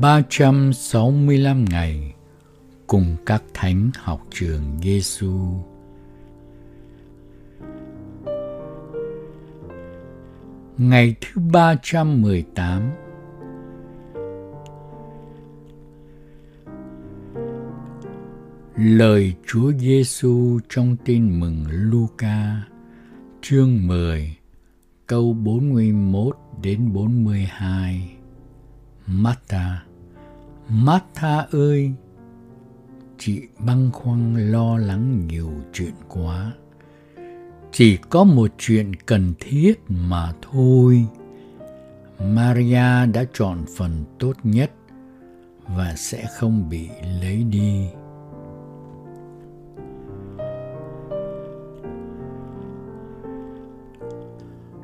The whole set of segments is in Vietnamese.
365 ngày cùng các thánh học trường Giêsu. Ngày thứ 318 Lời Chúa Giêsu trong Tin mừng Luca, chương 10, câu 41 đến 42. Martha, Martha ơi, chị băn khoăn lo lắng nhiều chuyện quá. Chỉ có một chuyện cần thiết mà thôi. Maria đã chọn phần tốt nhất và sẽ không bị lấy đi.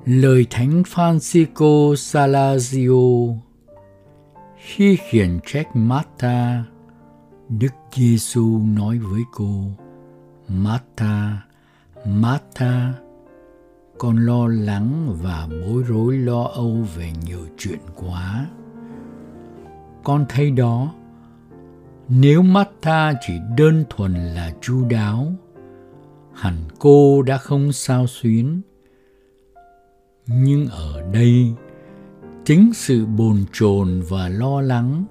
Lời Thánh Francisco Salazio khi khiển trách Martha, Đức Giêsu nói với cô: Martha, Martha, con lo lắng và bối rối lo âu về nhiều chuyện quá. Con thấy đó, nếu Martha chỉ đơn thuần là chu đáo, hẳn cô đã không sao xuyến. Nhưng ở đây, chính sự bồn chồn và lo lắng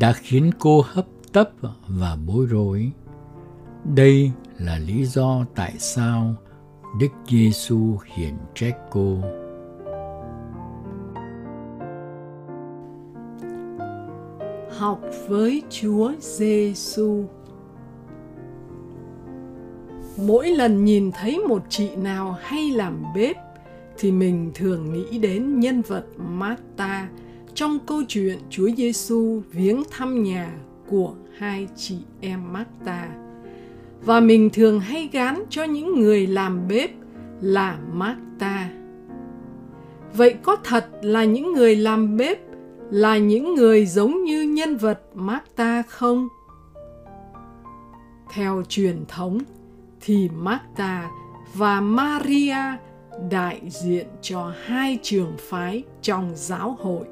đã khiến cô hấp tấp và bối rối. Đây là lý do tại sao Đức Giêsu hiển trách cô. Học với Chúa Giêsu. Mỗi lần nhìn thấy một chị nào hay làm bếp thì mình thường nghĩ đến nhân vật Martha trong câu chuyện Chúa Giêsu viếng thăm nhà của hai chị em Martha Và mình thường hay gán cho những người làm bếp là Martha. Vậy có thật là những người làm bếp là những người giống như nhân vật Martha không? Theo truyền thống thì Martha và Maria đại diện cho hai trường phái trong giáo hội.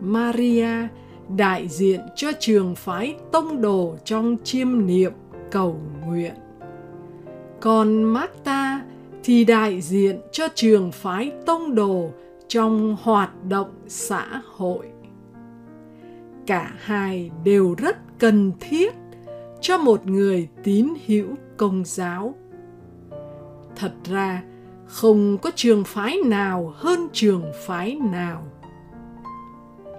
Maria, đại diện cho trường phái tông đồ trong chiêm niệm cầu nguyện. Còn Marta thì đại diện cho trường phái tông đồ trong hoạt động xã hội. Cả hai đều rất cần thiết cho một người tín hữu công giáo thật ra không có trường phái nào hơn trường phái nào.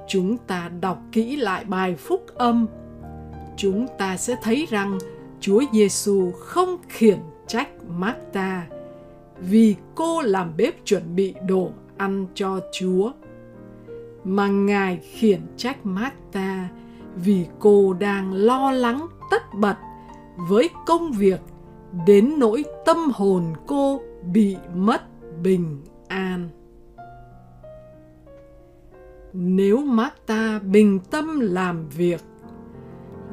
Chúng ta đọc kỹ lại bài phúc âm, chúng ta sẽ thấy rằng chúa giêsu không khiển trách marta vì cô làm bếp chuẩn bị đồ ăn cho chúa, mà ngài khiển trách marta vì cô đang lo lắng tất bật với công việc đến nỗi tâm hồn cô bị mất bình an nếu Marta bình tâm làm việc,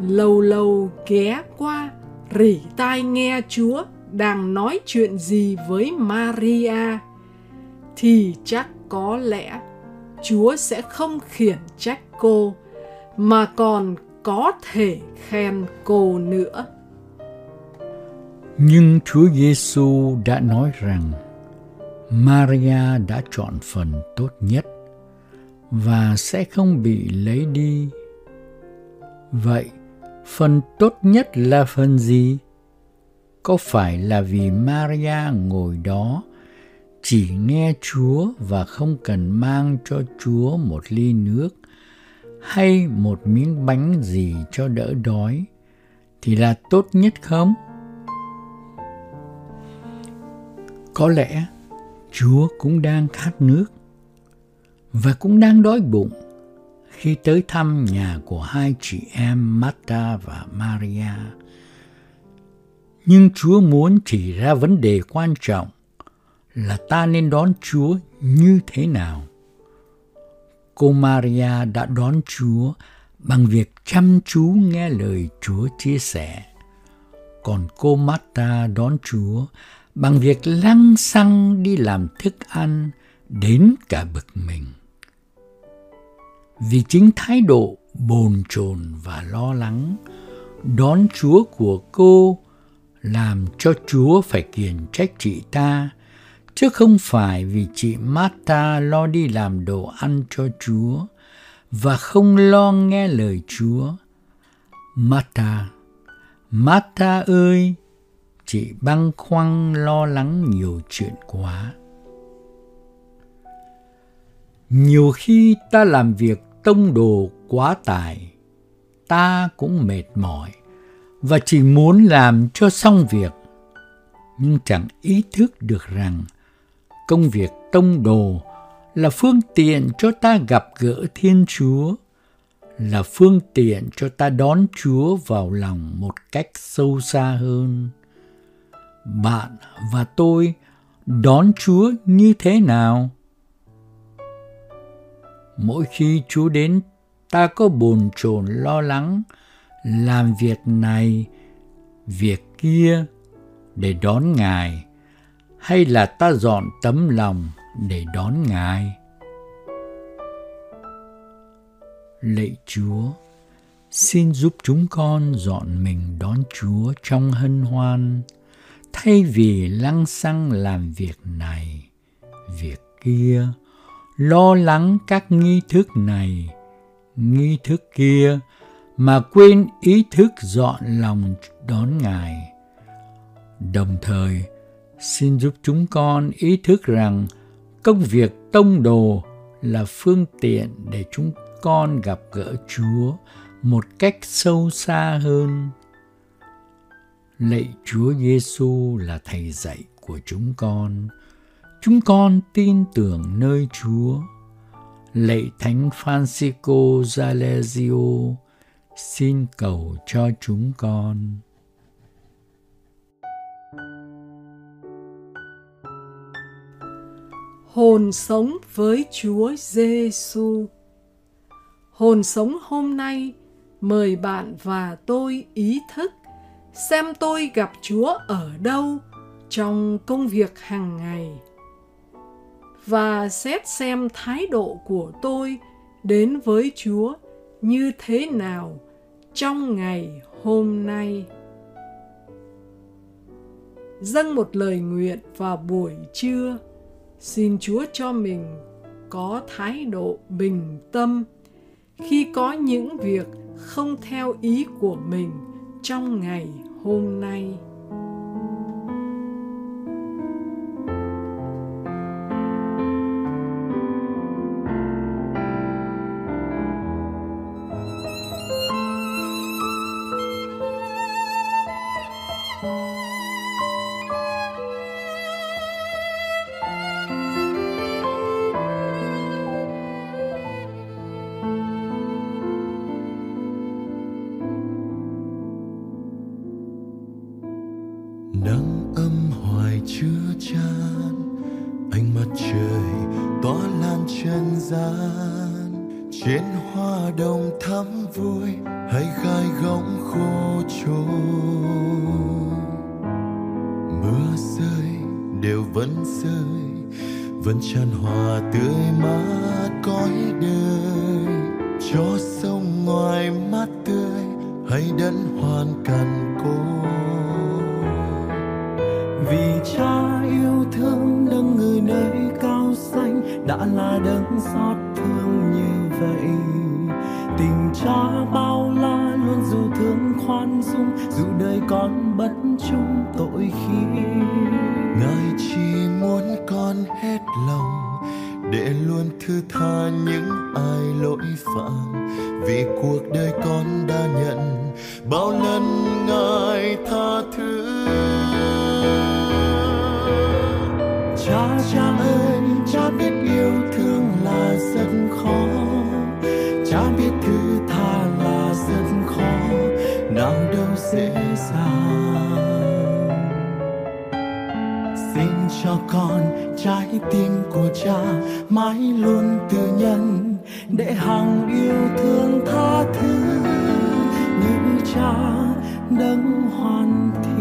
lâu lâu ghé qua rỉ tai nghe Chúa đang nói chuyện gì với Maria, thì chắc có lẽ Chúa sẽ không khiển trách cô, mà còn có thể khen cô nữa. Nhưng Chúa Giêsu đã nói rằng Maria đã chọn phần tốt nhất và sẽ không bị lấy đi. Vậy, phần tốt nhất là phần gì? Có phải là vì Maria ngồi đó chỉ nghe Chúa và không cần mang cho Chúa một ly nước hay một miếng bánh gì cho đỡ đói thì là tốt nhất không? Có lẽ Chúa cũng đang khát nước và cũng đang đói bụng khi tới thăm nhà của hai chị em Marta và Maria. Nhưng Chúa muốn chỉ ra vấn đề quan trọng là ta nên đón Chúa như thế nào. Cô Maria đã đón Chúa bằng việc chăm chú nghe lời Chúa chia sẻ. Còn cô Marta đón Chúa bằng việc lăng xăng đi làm thức ăn đến cả bực mình. vì chính thái độ bồn chồn và lo lắng đón Chúa của cô làm cho Chúa phải kiền trách chị ta, chứ không phải vì chị Martha lo đi làm đồ ăn cho Chúa và không lo nghe lời Chúa. Martha, Martha ơi, chị băn khoăn lo lắng nhiều chuyện quá. Nhiều khi ta làm việc tông đồ quá tải, ta cũng mệt mỏi và chỉ muốn làm cho xong việc, nhưng chẳng ý thức được rằng công việc tông đồ là phương tiện cho ta gặp gỡ Thiên Chúa, là phương tiện cho ta đón Chúa vào lòng một cách sâu xa hơn. Bạn và tôi đón Chúa như thế nào? Mỗi khi Chúa đến, ta có bồn chồn lo lắng, làm việc này, việc kia để đón Ngài, hay là ta dọn tấm lòng để đón Ngài? Lạy Chúa, xin giúp chúng con dọn mình đón Chúa trong hân hoan, thay vì lăng xăng làm việc này, việc kia, lo lắng các nghi thức này, nghi thức kia, mà quên ý thức dọn lòng đón Ngài. Đồng thời, xin giúp chúng con ý thức rằng công việc tông đồ là phương tiện để chúng con gặp gỡ Chúa một cách sâu xa hơn. Lạy Chúa Giêsu là thầy dạy của chúng con. Chúng con tin tưởng nơi Chúa. Lạy Thánh Francisco Zalesio, xin cầu cho chúng con. Hồn sống với Chúa Giêsu. Hồn sống hôm nay mời bạn và tôi ý thức xem tôi gặp Chúa ở đâu trong công việc hàng ngày và xét xem thái độ của tôi đến với Chúa như thế nào trong ngày hôm nay. Dâng một lời nguyện vào buổi trưa, xin Chúa cho mình có thái độ bình tâm khi có những việc không theo ý của mình trong ngày hôm nay. Trên hoa đồng thắm vui hay gai gọng khô trôi. Mưa rơi, đều vẫn rơi, vẫn tràn hòa tươi mát cõi đời. Cho sông ngoài mát tươi hay đất hoàn cằn côi vì cha yêu thương đấng người nơi cao xanh, đã là đấng xót bất chung tội khi ngài chỉ muốn con hết lòng để luôn thứ tha những ai lỗi phạm. Vì cuộc đời con đã nhận bao lần ngài tha thứ. Cha cha ơi, cha biết yêu thương là rất khó. Cha biết thứ tha là rất khó. Nào đâu dễ dàng. Cho con trái tim của cha mãi luôn từ nhân để hằng yêu thương tha thứ. Như cha đấng hoàn thiện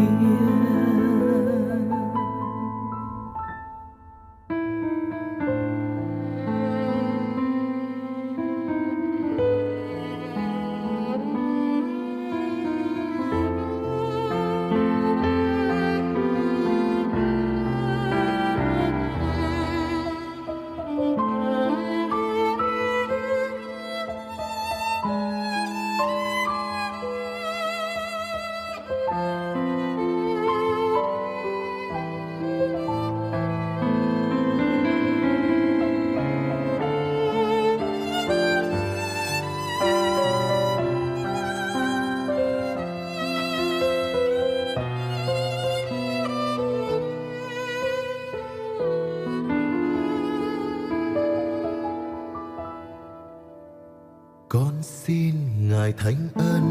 ngài thánh ân,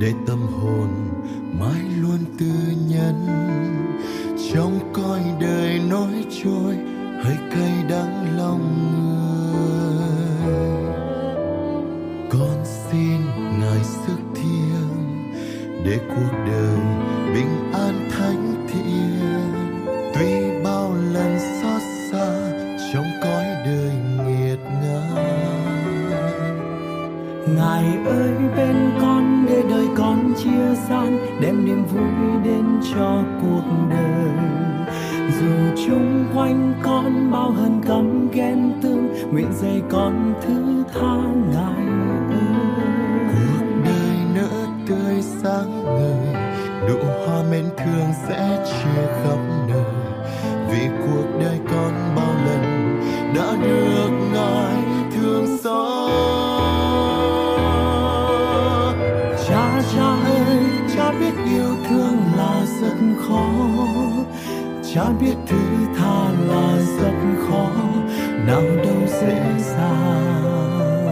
để tâm hồn mãi luôn tư nhân. Trong coi đời nói trôi hơi cay đắng lòng người. Con xin ngài sức thiêng, để cuộc đời bình an thánh thiện ơi, bên con để đời con chia san, đem niềm vui đến cho cuộc đời. Dù chung quanh con bao hận căm ghen tương, nguyện dạy con thứ tha ngài cuộc đời nỡ tươi sáng ngời, nụ hoa mến thương sẽ chia khắp cha biết thứ tha là rất khó, nào đâu dễ dàng.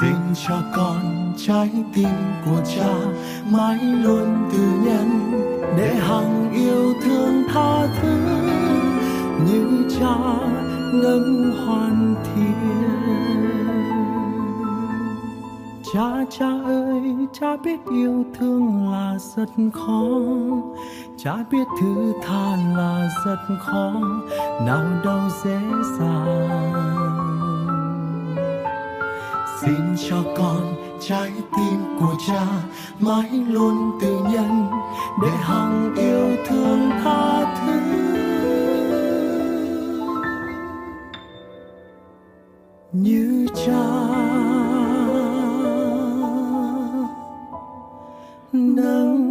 Xin cho con trái tim của cha mãi luôn từ nhân, để hằng yêu thương tha thứ. Như cha ngân hoàn thiện cha cha ơi, cha biết yêu thương là rất khó. Cha biết thứ tha là rất khó. Nào đâu dễ dàng. Xin cho con trái tim của cha mãi luôn từ nhân để hằng yêu thương tha thứ. Như cha nâng